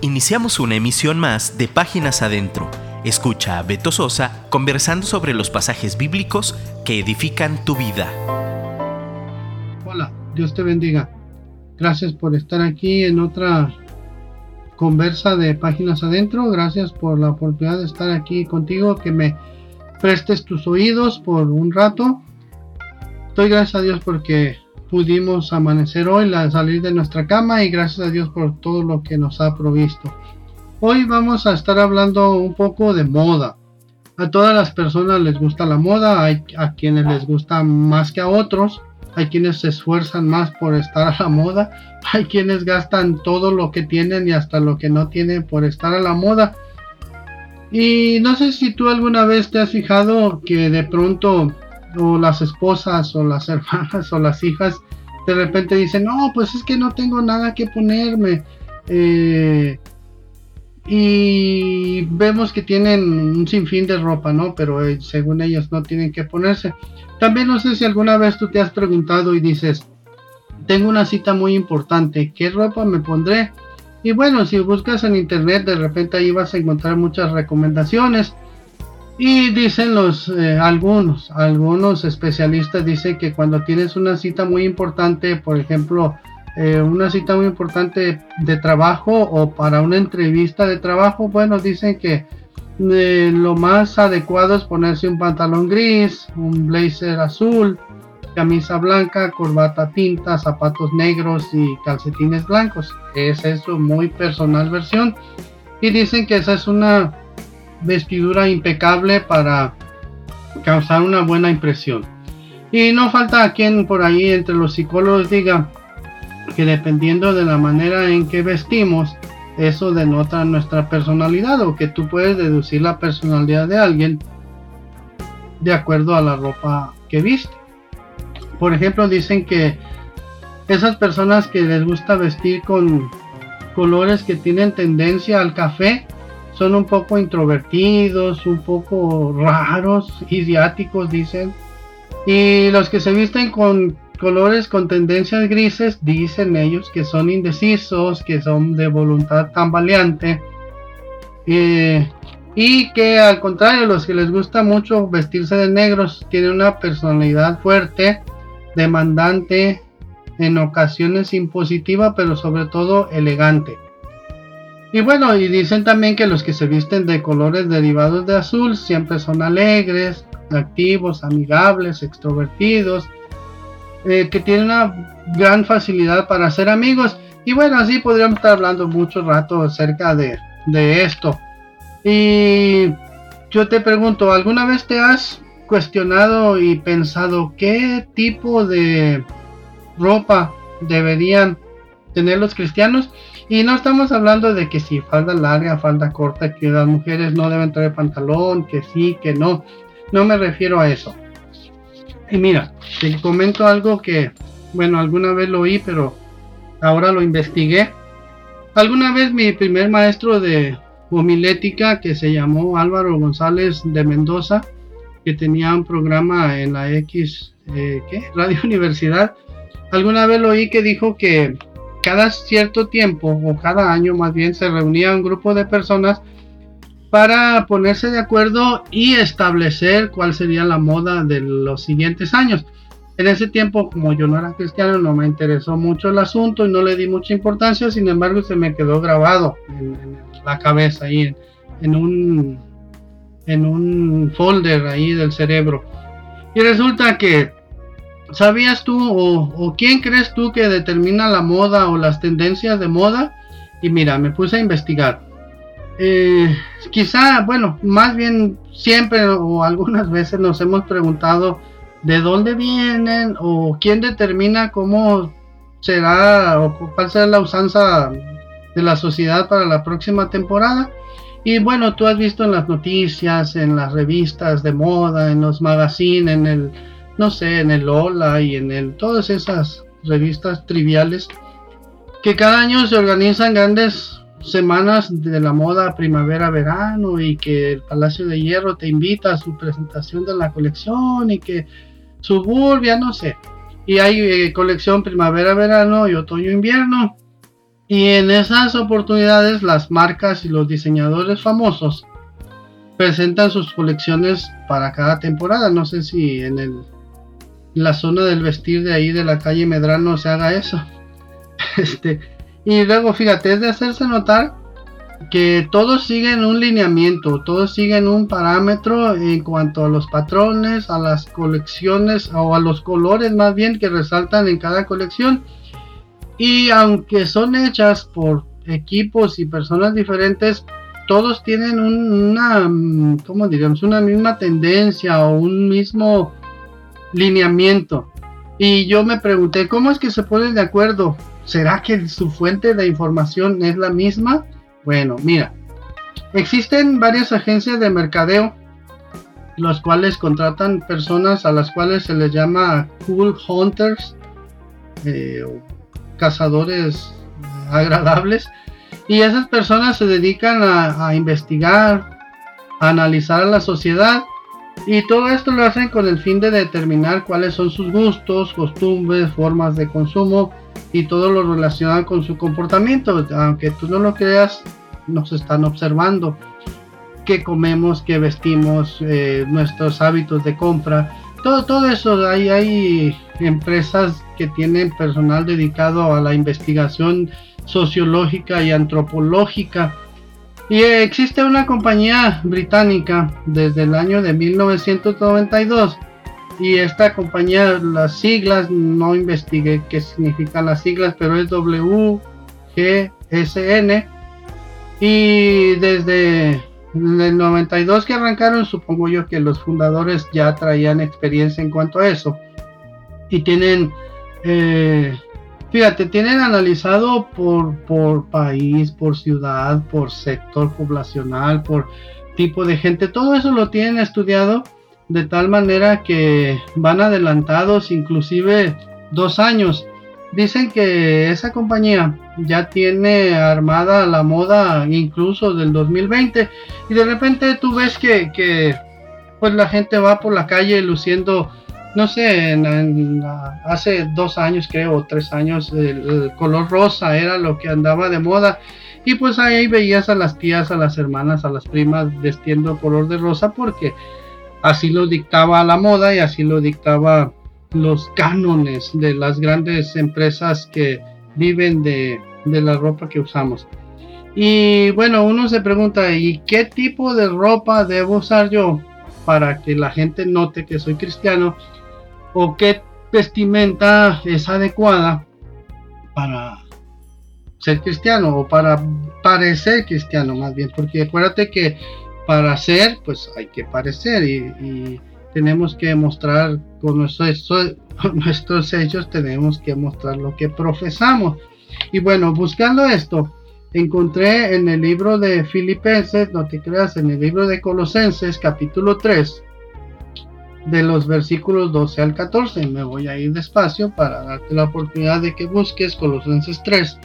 Iniciamos una emisión más de Páginas Adentro. Escucha a Beto Sosa conversando sobre los pasajes bíblicos que edifican tu vida. Hola, Dios te bendiga. Gracias por estar aquí en otra conversa de Páginas Adentro. Gracias por la oportunidad de estar aquí contigo, que me prestes tus oídos por un rato. Doy gracias a Dios porque pudimos amanecer hoy, la, salir de nuestra cama y gracias a Dios por todo lo que nos ha provisto. Hoy vamos a estar hablando un poco de moda. A todas las personas les gusta la moda, hay a quienes les gusta más que a otros, hay quienes se esfuerzan más por estar a la moda, hay quienes gastan todo lo que tienen y hasta lo que no tienen por estar a la moda. Y no sé si tú alguna vez te has fijado que de pronto o las esposas o las hermanas o las hijas de repente dicen, no, pues es que no tengo nada que ponerme. Eh, y vemos que tienen un sinfín de ropa, ¿no? Pero eh, según ellos no tienen que ponerse. También no sé si alguna vez tú te has preguntado y dices, tengo una cita muy importante, ¿qué ropa me pondré? Y bueno, si buscas en internet, de repente ahí vas a encontrar muchas recomendaciones. Y dicen los eh, algunos, algunos especialistas dicen que cuando tienes una cita muy importante, por ejemplo, eh, una cita muy importante de trabajo o para una entrevista de trabajo, bueno, dicen que eh, lo más adecuado es ponerse un pantalón gris, un blazer azul, camisa blanca, corbata tinta, zapatos negros y calcetines blancos. Es eso, muy personal versión. Y dicen que esa es una vestidura impecable para causar una buena impresión. Y no falta quien por ahí entre los psicólogos diga que dependiendo de la manera en que vestimos, eso denota nuestra personalidad o que tú puedes deducir la personalidad de alguien de acuerdo a la ropa que viste. Por ejemplo, dicen que esas personas que les gusta vestir con colores que tienen tendencia al café, son un poco introvertidos, un poco raros, idiáticos, dicen. Y los que se visten con colores con tendencias grises, dicen ellos que son indecisos, que son de voluntad tambaleante. Eh, y que al contrario, los que les gusta mucho vestirse de negros tienen una personalidad fuerte, demandante, en ocasiones impositiva, pero sobre todo elegante. Y bueno, y dicen también que los que se visten de colores derivados de azul siempre son alegres, activos, amigables, extrovertidos, eh, que tienen una gran facilidad para hacer amigos. Y bueno, así podríamos estar hablando mucho rato acerca de, de esto. Y yo te pregunto, ¿alguna vez te has cuestionado y pensado qué tipo de ropa deberían tener los cristianos? Y no estamos hablando de que si falda larga, falda corta, que las mujeres no deben traer pantalón, que sí, que no. No me refiero a eso. Y mira, te comento algo que, bueno, alguna vez lo oí, pero ahora lo investigué. Alguna vez mi primer maestro de homilética, que se llamó Álvaro González de Mendoza, que tenía un programa en la X, eh, ¿qué? Radio Universidad, alguna vez lo oí que dijo que cada cierto tiempo o cada año más bien se reunía un grupo de personas para ponerse de acuerdo y establecer cuál sería la moda de los siguientes años. En ese tiempo, como yo no era cristiano, no me interesó mucho el asunto y no le di mucha importancia, sin embargo se me quedó grabado en, la cabeza ahí, en, un, en un folder ahí del cerebro. Y resulta que ¿Sabías tú o, quién crees tú que determina la moda o las tendencias de moda? Y mira, me puse a investigar. Eh, quizá, bueno, más bien siempre o algunas veces nos hemos preguntado de dónde vienen o quién determina cómo será o cuál será la usanza de la sociedad para la próxima temporada. Y bueno, tú has visto en las noticias, en las revistas de moda, en los magazines, en el no sé, en el Lola y en el, todas esas revistas triviales, que cada año se organizan grandes semanas de la moda primavera-verano y que el Palacio de Hierro te invita a su presentación de la colección y que Suburbia, no sé. Y hay eh, colección primavera-verano y otoño-invierno. Y en esas oportunidades las marcas y los diseñadores famosos presentan sus colecciones para cada temporada. No sé si en el, la zona del vestir de ahí de la calle Medrano se haga eso. Este, y luego fíjate, es de hacerse notar que todos siguen un lineamiento, todos siguen un parámetro en cuanto a los patrones, a las colecciones o a los colores más bien que resaltan en cada colección. Y aunque son hechas por equipos y personas diferentes, todos tienen una, ¿cómo diríamos? Una misma tendencia o un mismo lineamiento. Y yo me pregunté, ¿cómo es que se ponen de acuerdo? ¿Será que su fuente de información es la misma? Bueno, mira, existen varias agencias de mercadeo, los cuales contratan personas a las cuales se les llama cool hunters, eh, cazadores agradables, y esas personas se dedican a, investigar, a analizar a la sociedad, y todo esto lo hacen con el fin de determinar cuáles son sus gustos, costumbres, formas de consumo y todo lo relacionado con su comportamiento. Aunque tú no lo creas, nos están observando qué comemos, qué vestimos, eh, nuestros hábitos de compra. Todo, todo eso, hay, hay empresas que tienen personal dedicado a la investigación sociológica y antropológica. Y existe una compañía británica desde el año de 1992 y esta compañía, las siglas, no investigué qué significan las siglas, pero es WGSN y desde el 92 que arrancaron, supongo yo que los fundadores ya traían experiencia en cuanto a eso. Y tienen, eh, fíjate, tienen analizado por, por país, por ciudad, por sector poblacional, por tipo de gente. Todo eso lo tienen estudiado de tal manera que van adelantados inclusive dos años Dicen que esa compañía ya tiene armada la moda incluso del 2020 y de repente tú ves que, pues la gente va por la calle luciendo, no sé, hace dos años creo, o tres años, el, color rosa era lo que andaba de moda y pues ahí veías a las tías, a las hermanas, a las primas vestiendo color de rosa porque así lo dictaba la moda y así lo dictaba los cánones de las grandes empresas que viven de, la ropa que usamos. Y bueno, uno se pregunta, ¿y qué tipo de ropa debo usar yo para que la gente note que soy cristiano? ¿O qué vestimenta es adecuada para ser cristiano o para parecer cristiano más bien? Porque acuérdate que para ser, pues hay que parecer y tenemos que mostrar con nuestros, nuestros hechos, tenemos que mostrar lo que profesamos. Y bueno, buscando esto, encontré en el libro de Filipenses, no te creas, en el libro de Colosenses, capítulo 3, de los versículos 12 al 14. Me voy a ir despacio para darte la oportunidad de que busques Colosenses 3.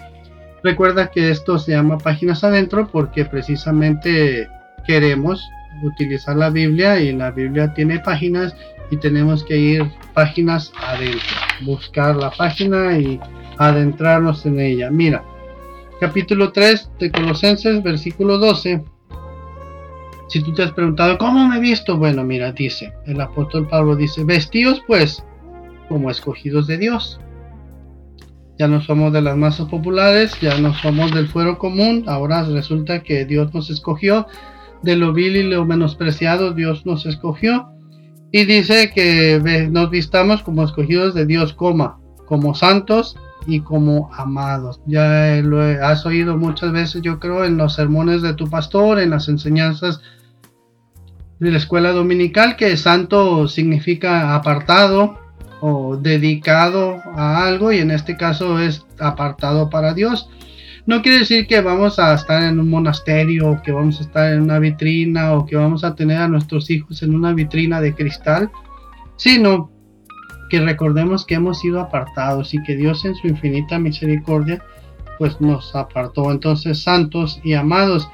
Recuerda que esto se llama páginas adentro porque precisamente queremos utilizar la Biblia y la Biblia tiene páginas y tenemos que ir páginas adentro, buscar la página y adentrarnos en ella. Mira, capítulo 3 de Colosenses, versículo 12. Si tú te has preguntado, ¿cómo me he visto? Bueno, mira, dice, el apóstol Pablo dice, vestidos pues como escogidos de Dios. Ya no somos de las masas populares, ya no somos del fuero común, ahora resulta que Dios nos escogió de lo vil y lo menospreciado Dios nos escogió. Y dice que nos vistamos como escogidos de Dios, coma, como santos y como amados. Ya lo has oído muchas veces, yo creo, en los sermones de tu pastor, en las enseñanzas de la escuela dominical, que santo significa apartado o dedicado a algo, y en este caso es apartado para Dios. No quiere decir que vamos a estar en un monasterio, o que vamos a estar en una vitrina, o que vamos a tener a nuestros hijos en una vitrina de cristal, sino que recordemos que hemos sido apartados y que Dios en su infinita misericordia pues nos apartó. Entonces, santos y amados.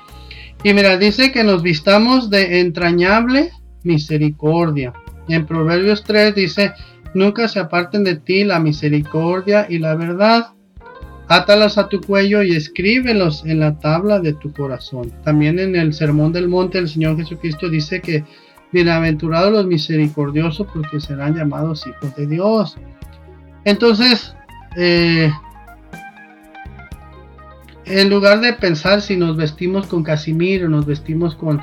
Y mira, dice que nos vistamos de entrañable misericordia. En Proverbios 3 dice, nunca se aparten de ti la misericordia y la verdad átalas a tu cuello y escríbelos en la tabla de tu corazón. También en el Sermón del Monte el Señor Jesucristo dice que bienaventurados los misericordiosos porque serán llamados hijos de Dios. Entonces, eh, en lugar de pensar si nos vestimos con casimiro, nos vestimos con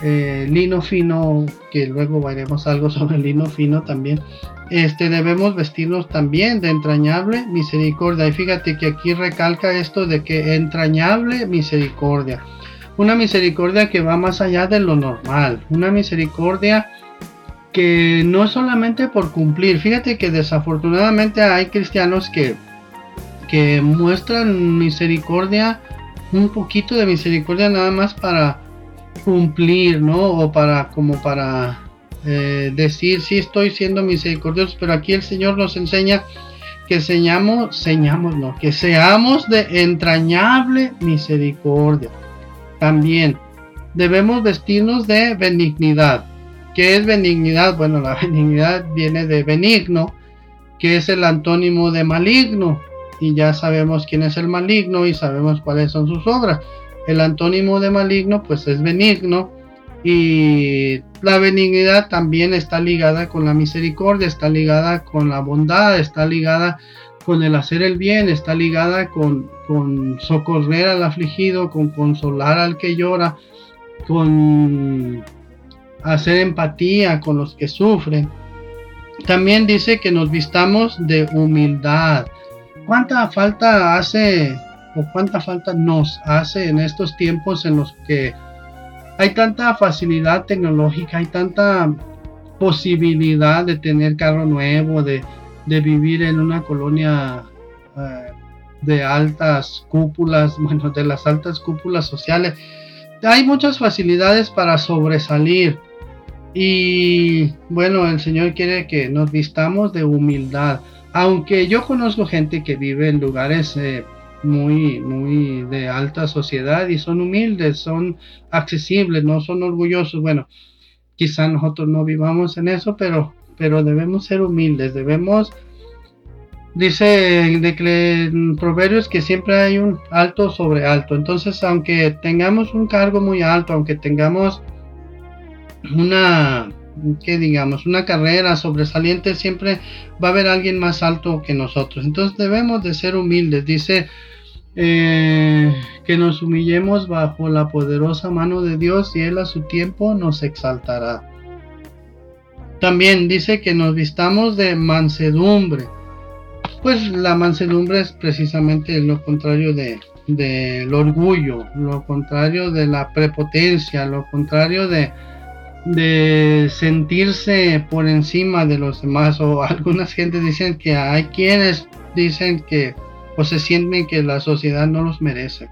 eh, lino fino, que luego veremos algo sobre el lino fino también, este, debemos vestirnos también de entrañable misericordia. Y fíjate que aquí recalca esto de que entrañable misericordia. Una misericordia que va más allá de lo normal. Una misericordia que no es solamente por cumplir. Fíjate que desafortunadamente hay cristianos que, que muestran misericordia, un poquito de misericordia nada más para cumplir, ¿no? O para como para eh, decir si estoy siendo misericordioso, pero aquí el Señor nos enseña que señamos, señamos, no, que seamos de entrañable misericordia. También debemos vestirnos de benignidad. ¿Qué es benignidad? Bueno, la benignidad viene de benigno, que es el antónimo de maligno. Y ya sabemos quién es el maligno y sabemos cuáles son sus obras. El antónimo de maligno pues es benigno y la benignidad también está ligada con la misericordia, está ligada con la bondad, está ligada con el hacer el bien, está ligada con, socorrer al afligido, con consolar al que llora, con hacer empatía con los que sufren. También dice que nos vistamos de humildad. ¿Cuánta falta hace o cuánta falta nos hace en estos tiempos en los que hay tanta facilidad tecnológica, hay tanta posibilidad de tener carro nuevo, de, vivir en una colonia eh, de altas cúpulas, bueno, de las altas cúpulas sociales. Hay muchas facilidades para sobresalir. Y bueno, el Señor quiere que nos vistamos de humildad. Aunque yo conozco gente que vive en lugares eh, muy, muy de alta sociedad y son humildes, son accesibles, no son orgullosos. Bueno, quizá nosotros no vivamos en eso, pero, pero debemos ser humildes, debemos, dice de que en Proverbios que siempre hay un alto sobre alto. Entonces, aunque tengamos un cargo muy alto, aunque tengamos una que digamos, una carrera sobresaliente, siempre va a haber alguien más alto que nosotros. Entonces debemos de ser humildes. Dice eh, que nos humillemos bajo la poderosa mano de Dios y Él a su tiempo nos exaltará. También dice que nos vistamos de mansedumbre. Pues la mansedumbre es precisamente lo contrario de del orgullo, lo contrario de la prepotencia, lo contrario de, de sentirse por encima de los demás o algunas gentes dicen que hay quienes dicen que o se sienten que la sociedad no los merece.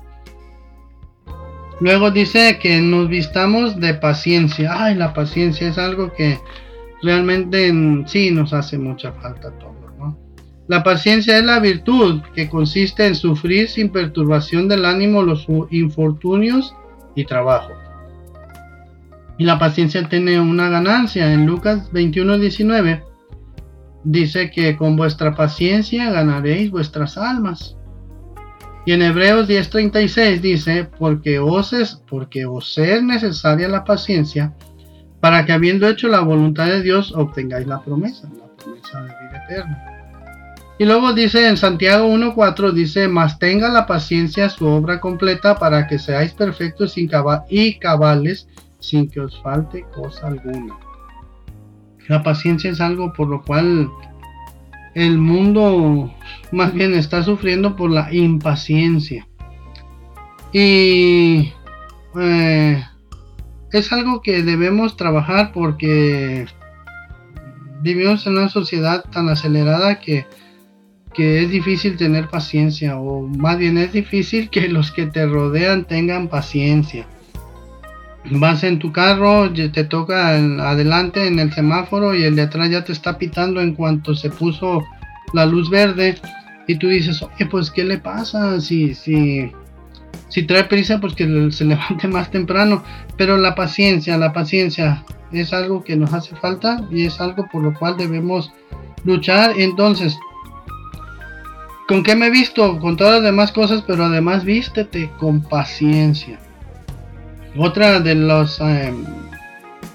Luego dice que nos vistamos de paciencia. Ay, la paciencia es algo que realmente sí nos hace mucha falta a todos. La paciencia es la virtud que consiste en sufrir sin perturbación del ánimo los infortunios y trabajo. Y la paciencia tiene una ganancia. En Lucas 21:19 dice que con vuestra paciencia ganaréis vuestras almas. Y en Hebreos 10:36 dice, porque os, es, porque os es necesaria la paciencia para que habiendo hecho la voluntad de Dios obtengáis la promesa, la promesa de vida eterna. Y luego dice en Santiago 1.4, dice, mas tenga la paciencia su obra completa para que seáis perfectos y cabales sin que os falte cosa alguna. La paciencia es algo por lo cual el mundo más bien está sufriendo por la impaciencia. Y eh, es algo que debemos trabajar porque vivimos en una sociedad tan acelerada que, que es difícil tener paciencia o más bien es difícil que los que te rodean tengan paciencia vas en tu carro, te toca adelante en el semáforo y el de atrás ya te está pitando en cuanto se puso la luz verde y tú dices, oye, pues ¿qué le pasa? Si, si, si trae prisa, pues que se levante más temprano. Pero la paciencia, la paciencia es algo que nos hace falta y es algo por lo cual debemos luchar. Entonces, ¿Con qué me he visto? Con todas las demás cosas, pero además vístete con paciencia. Otra de los, eh,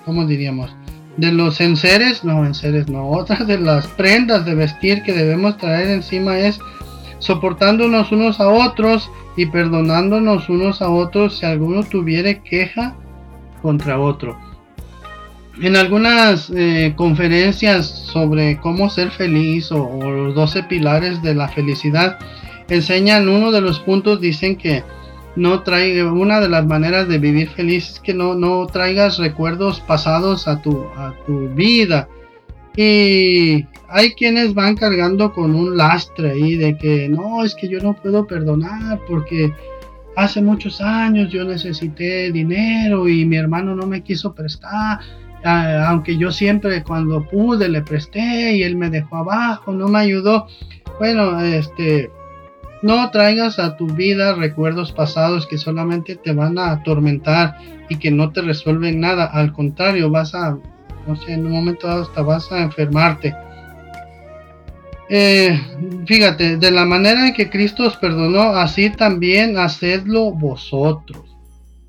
¿cómo diríamos? De los enseres, no, enseres no. Otra de las prendas de vestir que debemos traer encima es soportándonos unos a otros y perdonándonos unos a otros si alguno tuviere queja contra otro. En algunas eh, conferencias sobre cómo ser feliz o, los 12 pilares de la felicidad, enseñan uno de los puntos, dicen que no traiga, una de las maneras de vivir feliz es que no, no traigas recuerdos pasados a tu, a tu vida. Y hay quienes van cargando con un lastre ahí de que no, es que yo no puedo perdonar porque hace muchos años yo necesité dinero y mi hermano no me quiso prestar, aunque yo siempre cuando pude le presté y él me dejó abajo, no me ayudó. Bueno, este, no traigas a tu vida recuerdos pasados que solamente te van a atormentar y que no te resuelven nada, al contrario, vas a no sé, en un momento dado hasta vas a enfermarte. Eh, fíjate, de la manera en que Cristo os perdonó, así también hacedlo vosotros.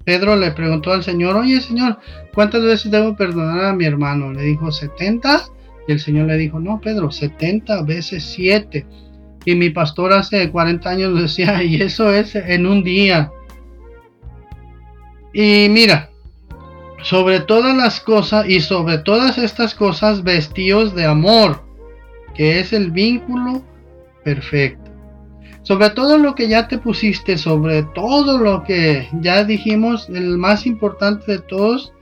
Pedro le preguntó al Señor, oye Señor, ¿cuántas veces debo perdonar a mi hermano? Le dijo, 70. Y el Señor le dijo, no, Pedro, 70 veces 7. Y mi pastor hace 40 años decía, y eso es en un día. Y mira, sobre todas las cosas y sobre todas estas cosas vestíos de amor, que es el vínculo perfecto. Sobre todo lo que ya te pusiste, sobre todo lo que ya dijimos, el más importante de todos,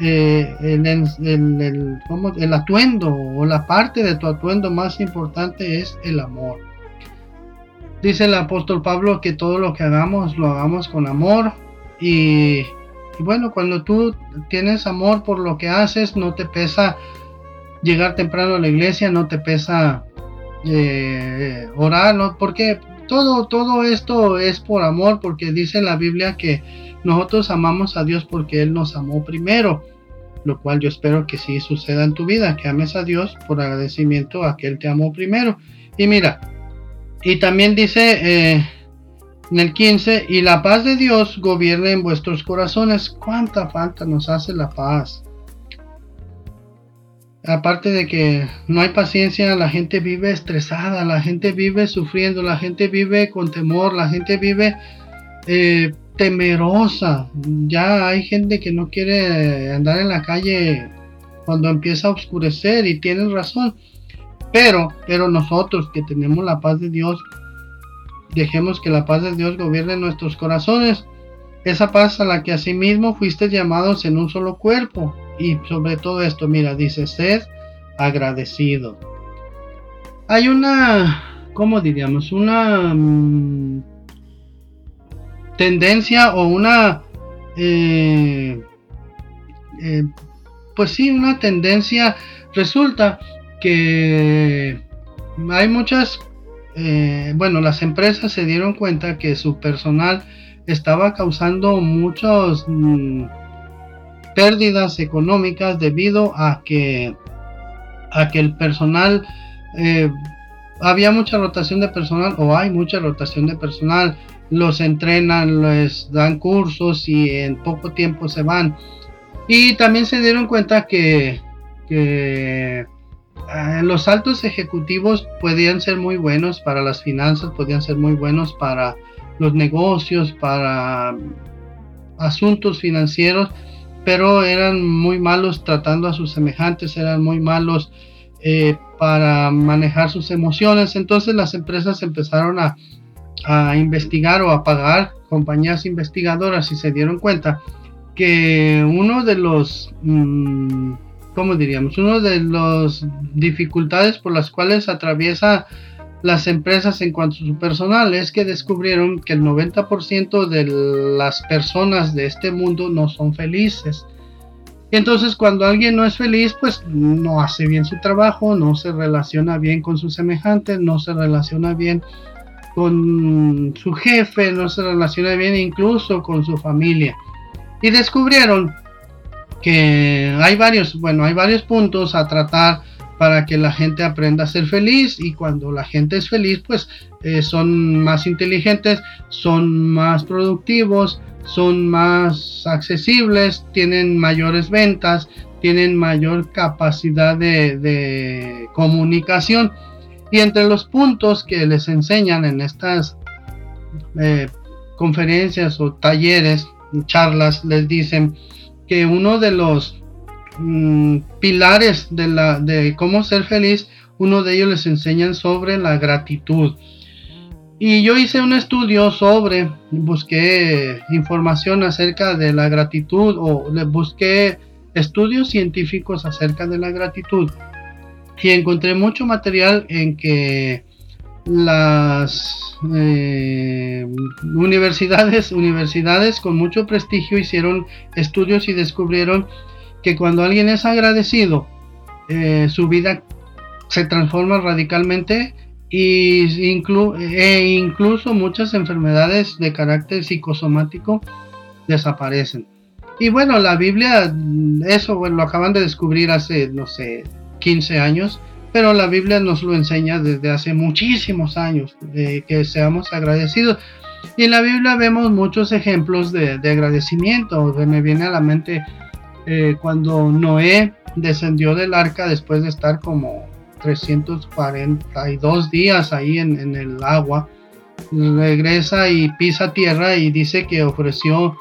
eh, el, el atuendo o la parte de tu atuendo más importante es el amor. Dice el apóstol Pablo que todo lo que hagamos lo hagamos con amor y bueno, cuando tú tienes amor por lo que haces, no te pesa llegar temprano a la iglesia, no te pesa eh, orar, ¿no? Porque todo, todo esto es por amor, porque dice la Biblia que nosotros amamos a Dios porque Él nos amó primero, lo cual yo espero que sí suceda en tu vida, que ames a Dios por agradecimiento a que Él te amó primero. Y mira, y también dice eh, en el 15, y la paz de Dios gobierne en vuestros corazones. ¿Cuánta falta nos hace la paz? Aparte de que no hay paciencia, la gente vive estresada, la gente vive sufriendo, la gente vive con temor, la gente vive eh, temerosa. Ya hay gente que no quiere andar en la calle cuando empieza a oscurecer y tienen razón. Pero, pero nosotros que tenemos la paz de Dios, Dejemos que la paz de Dios gobierne nuestros corazones. Esa paz a la que asimismo fuiste llamados en un solo cuerpo. Y sobre todo esto, mira, dice, sed agradecido. Hay una, ¿cómo diríamos? Una mm, tendencia o una, eh, eh, pues sí, una tendencia. Resulta que hay muchas eh, bueno, las empresas se dieron cuenta que su personal estaba causando muchas mm, pérdidas económicas debido a que, a que el personal, eh, había mucha rotación de personal o hay mucha rotación de personal, los entrenan, les dan cursos y en poco tiempo se van. Y también se dieron cuenta que, que Ah, los altos ejecutivos podían ser muy buenos para las finanzas, podían ser muy buenos para los negocios, para asuntos financieros, pero eran muy malos tratando a sus semejantes, eran muy malos eh, para manejar sus emociones. Entonces las empresas empezaron a, investigar o a pagar compañías investigadoras y se dieron cuenta que uno de los... Mm, ¿cómo diríamos? Una de las dificultades por las cuales atraviesa las empresas en cuanto a su personal es que descubrieron que el 90% de las personas de este mundo no son felices. entonces cuando alguien no es feliz, pues no hace bien su trabajo, no se relaciona bien con sus semejantes, no se relaciona bien con su jefe, no se relaciona bien incluso con su familia. Y descubrieron que hay varios, bueno, hay varios puntos a tratar para que la gente aprenda a ser feliz y cuando la gente es feliz pues eh, son más inteligentes, son más productivos, son más accesibles, tienen mayores ventas, tienen mayor capacidad de, comunicación. Y entre los puntos que les enseñan en estas eh, conferencias o talleres, charlas, les dicen que uno de los mm, pilares de, la, de cómo ser feliz, uno de ellos les enseñan sobre la gratitud. Y yo hice un estudio sobre, busqué información acerca de la gratitud o le busqué estudios científicos acerca de la gratitud y encontré mucho material en que las eh, universidades, universidades con mucho prestigio hicieron estudios y descubrieron que cuando alguien es agradecido, eh, su vida se transforma radicalmente y e incluso muchas enfermedades de carácter psicosomático desaparecen. Y bueno, la Biblia, eso bueno, lo acaban de descubrir hace, no sé, 15 años, pero la Biblia nos lo enseña desde hace muchísimos años, de que seamos agradecidos. Y en la Biblia vemos muchos ejemplos de, agradecimiento. me viene a la mente eh, cuando Noé descendió del arca después de estar como 342 días ahí en, el agua, regresa y pisa tierra y dice que ofreció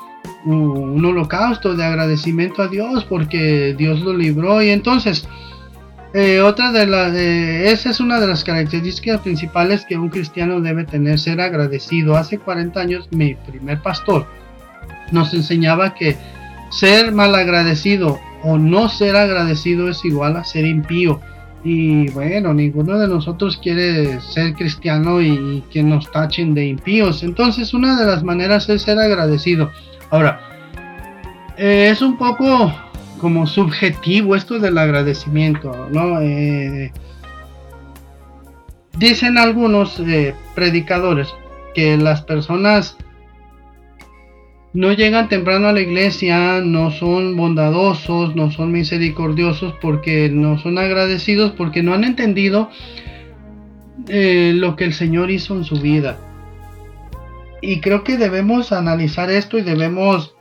un, holocausto de agradecimiento a Dios porque Dios lo libró. Y entonces eh, otra de las esa es una de las características principales que un cristiano debe tener ser agradecido. Hace 40 años mi primer pastor nos enseñaba que ser mal agradecido o no ser agradecido es igual a ser impío y bueno, ninguno de nosotros quiere ser cristiano y que nos tachen de impíos. Entonces, una de las maneras es ser agradecido. Ahora, eh, es un poco como subjetivo esto del agradecimiento, ¿no? Eh, dicen algunos eh, predicadores que las personas no llegan temprano a la iglesia, no son bondadosos, no son misericordiosos porque no son agradecidos, porque no han entendido eh, lo que el Señor hizo en su vida. Y creo que debemos analizar esto y debemos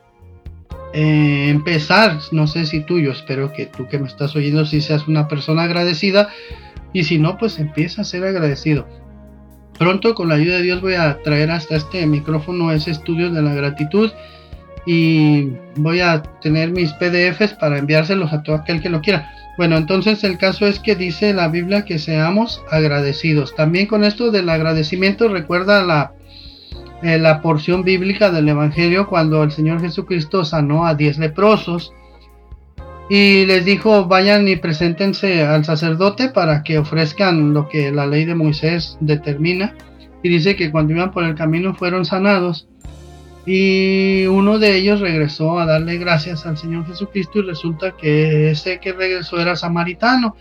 eh, empezar, no sé si tú, yo espero que tú que me estás oyendo si seas una persona agradecida y si no, pues empieza a ser agradecido. Pronto con la ayuda de Dios voy a traer hasta este micrófono ese estudio de la gratitud y voy a tener mis PDFs para enviárselos a todo aquel que lo quiera. Bueno, entonces el caso es que dice la Biblia que seamos agradecidos. También con esto del agradecimiento recuerda la, eh, la porción bíblica del Evangelio cuando el Señor Jesucristo sanó a diez leprosos y les dijo vayan y preséntense al sacerdote para que ofrezcan lo que la ley de Moisés determina y dice que cuando iban por el camino fueron sanados y uno de ellos regresó a darle gracias al Señor Jesucristo y resulta que ese que regresó era samaritano.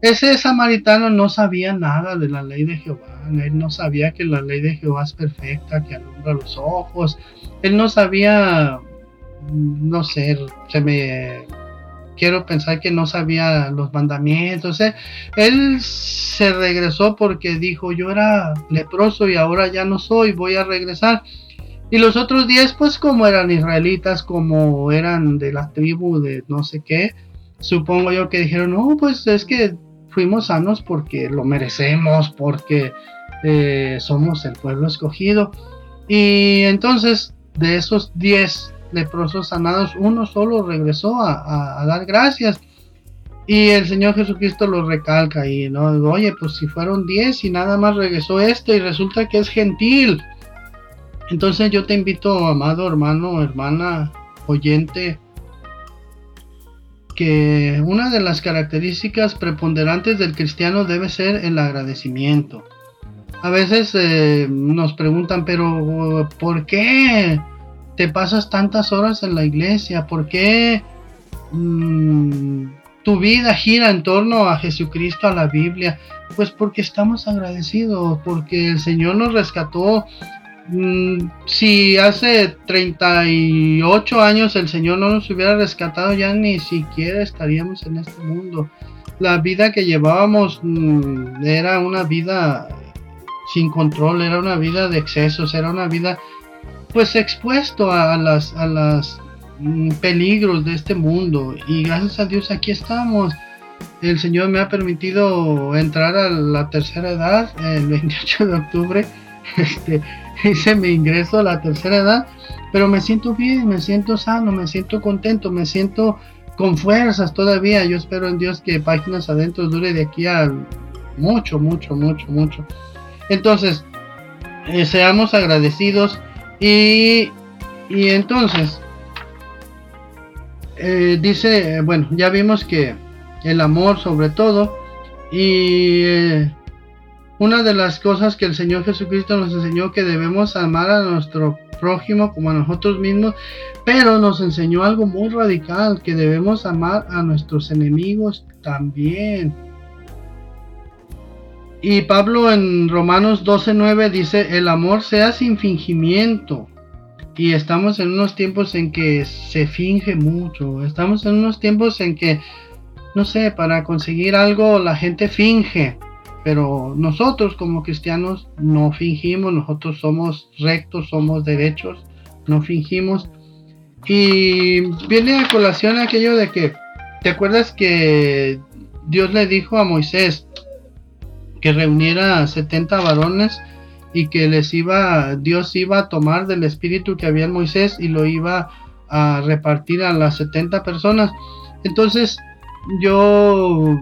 Ese samaritano no sabía nada de la ley de Jehová, él no sabía que la ley de Jehová es perfecta, que alumbra los ojos, él no sabía, no sé, se me quiero pensar que no sabía los mandamientos. Él se regresó porque dijo, yo era leproso y ahora ya no soy, voy a regresar. Y los otros diez, pues como eran israelitas, como eran de la tribu de no sé qué, supongo yo que dijeron, no, pues es que fuimos sanos porque lo merecemos, porque eh, somos el pueblo escogido. Y entonces de esos diez leprosos sanados, uno solo regresó a, dar gracias. Y el Señor Jesucristo lo recalca y no, oye, pues si fueron 10 y nada más regresó este y resulta que es gentil. Entonces yo te invito, amado hermano, hermana, oyente, que una de las características preponderantes del cristiano debe ser el agradecimiento. A veces eh, nos preguntan, pero ¿por qué? Te pasas tantas horas en la iglesia? ¿Por qué mm, tu vida gira en torno a Jesucristo, a la Biblia? Pues porque estamos agradecidos, porque el Señor nos rescató. Mm, si hace 38 años el Señor no nos hubiera rescatado, ya ni siquiera estaríamos en este mundo. la vida que llevábamos mm, era una vida sin control, era una vida de excesos, era una vida pues expuesto a las, a las mm, peligros de este mundo y gracias a Dios aquí estamos. El Señor me ha permitido entrar a la tercera edad el 28 de octubre. Este, hice mi ingreso a la tercera edad, pero me siento bien, me siento sano, me siento contento, me siento con fuerzas todavía. Yo espero en Dios que Páginas Adentro dure de aquí a mucho, mucho, mucho, mucho. Entonces, eh, seamos agradecidos y, y entonces, eh, dice, bueno, ya vimos que el amor sobre todo y eh, una de las cosas que el Señor Jesucristo nos enseñó que debemos amar a nuestro prójimo como a nosotros mismos, pero nos enseñó algo muy radical, que debemos amar a nuestros enemigos también. Y Pablo en Romanos 12:9 dice, el amor sea sin fingimiento. Y estamos en unos tiempos en que se finge mucho. Estamos en unos tiempos en que, no sé, para conseguir algo la gente finge. Pero nosotros como cristianos no fingimos, nosotros somos rectos, somos derechos, no fingimos. Y viene a colación aquello de que, ¿te acuerdas que Dios le dijo a Moisés, que reuniera a 70 varones y que les iba, Dios iba a tomar del espíritu que había en Moisés y lo iba a repartir a las 70 personas. Entonces yo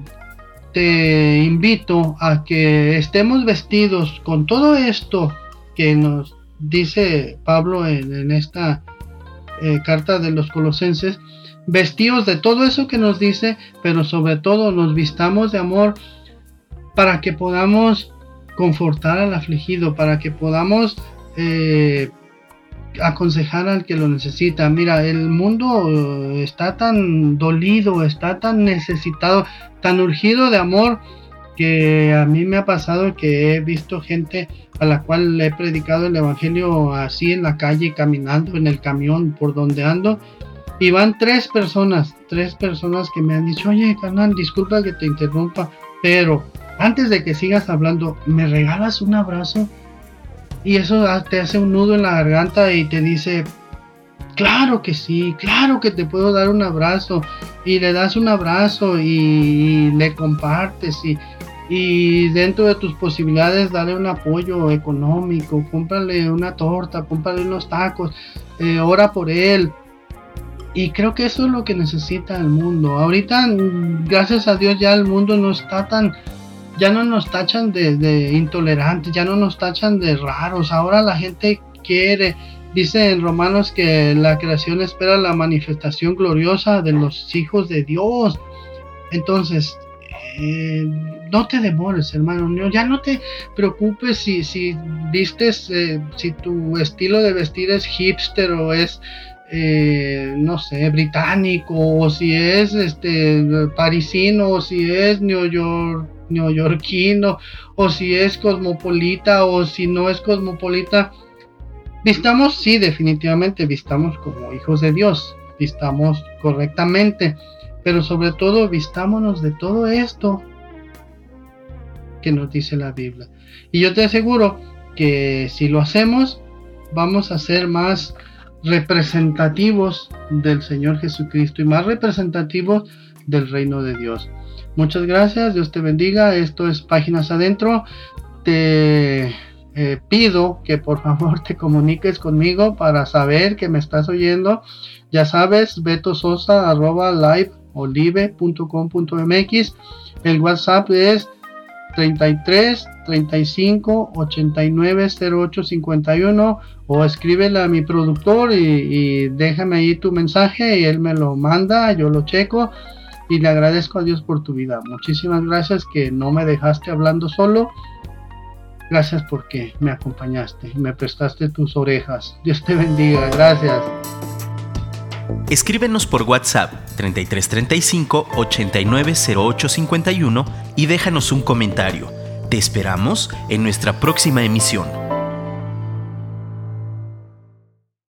te invito a que estemos vestidos con todo esto que nos dice Pablo en, esta eh, carta de los colosenses, vestidos de todo eso que nos dice, pero sobre todo nos vistamos de amor para que podamos confortar al afligido, para que podamos eh, aconsejar al que lo necesita. Mira, el mundo eh, está tan dolido, está tan necesitado, tan urgido de amor, que a mí me ha pasado que he visto gente a la cual le he predicado el Evangelio así en la calle, caminando en el camión por donde ando. Y van tres personas, tres personas que me han dicho, oye, carnal, disculpa que te interrumpa, pero antes de que sigas hablando, ¿me regalas un abrazo? Y eso te hace un nudo en la garganta y te dice, claro que sí, claro que te puedo dar un abrazo. Y le das un abrazo y, le compartes y, dentro de tus posibilidades dale un apoyo económico, cómprale una torta, cómprale unos tacos, eh, ora por él. Y creo que eso es lo que necesita el mundo. Ahorita, gracias a Dios, ya el mundo no está tan ya no nos tachan de, intolerantes, ya no nos tachan de raros. Ahora la gente quiere, dice en Romanos que la creación espera la manifestación gloriosa de los hijos de Dios. Entonces, eh, no te demores, hermano. Ya no te preocupes si, si vistes, eh, si tu estilo de vestir es hipster o es, eh, no sé, británico, o si es este parisino, o si es York neoyorquino, o si es cosmopolita, o si no es cosmopolita. Vistamos, sí, definitivamente, vistamos como hijos de Dios, vistamos correctamente, pero sobre todo vistámonos de todo esto que nos dice la Biblia. Y yo te aseguro que si lo hacemos, vamos a ser más representativos del Señor Jesucristo y más representativos del reino de Dios. Muchas gracias, Dios te bendiga. Esto es Páginas Adentro. Te eh, pido que por favor te comuniques conmigo para saber que me estás oyendo. Ya sabes, betososa arroba liveolive.com.mx. El WhatsApp es 33 35 89 08 51 o escríbele a mi productor y, y déjame ahí tu mensaje y él me lo manda, yo lo checo y le agradezco a Dios por tu vida. Muchísimas gracias que no me dejaste hablando solo. Gracias porque me acompañaste y me prestaste tus orejas. Dios te bendiga. Gracias. Escríbenos por WhatsApp 3335 890851 y déjanos un comentario. Te esperamos en nuestra próxima emisión.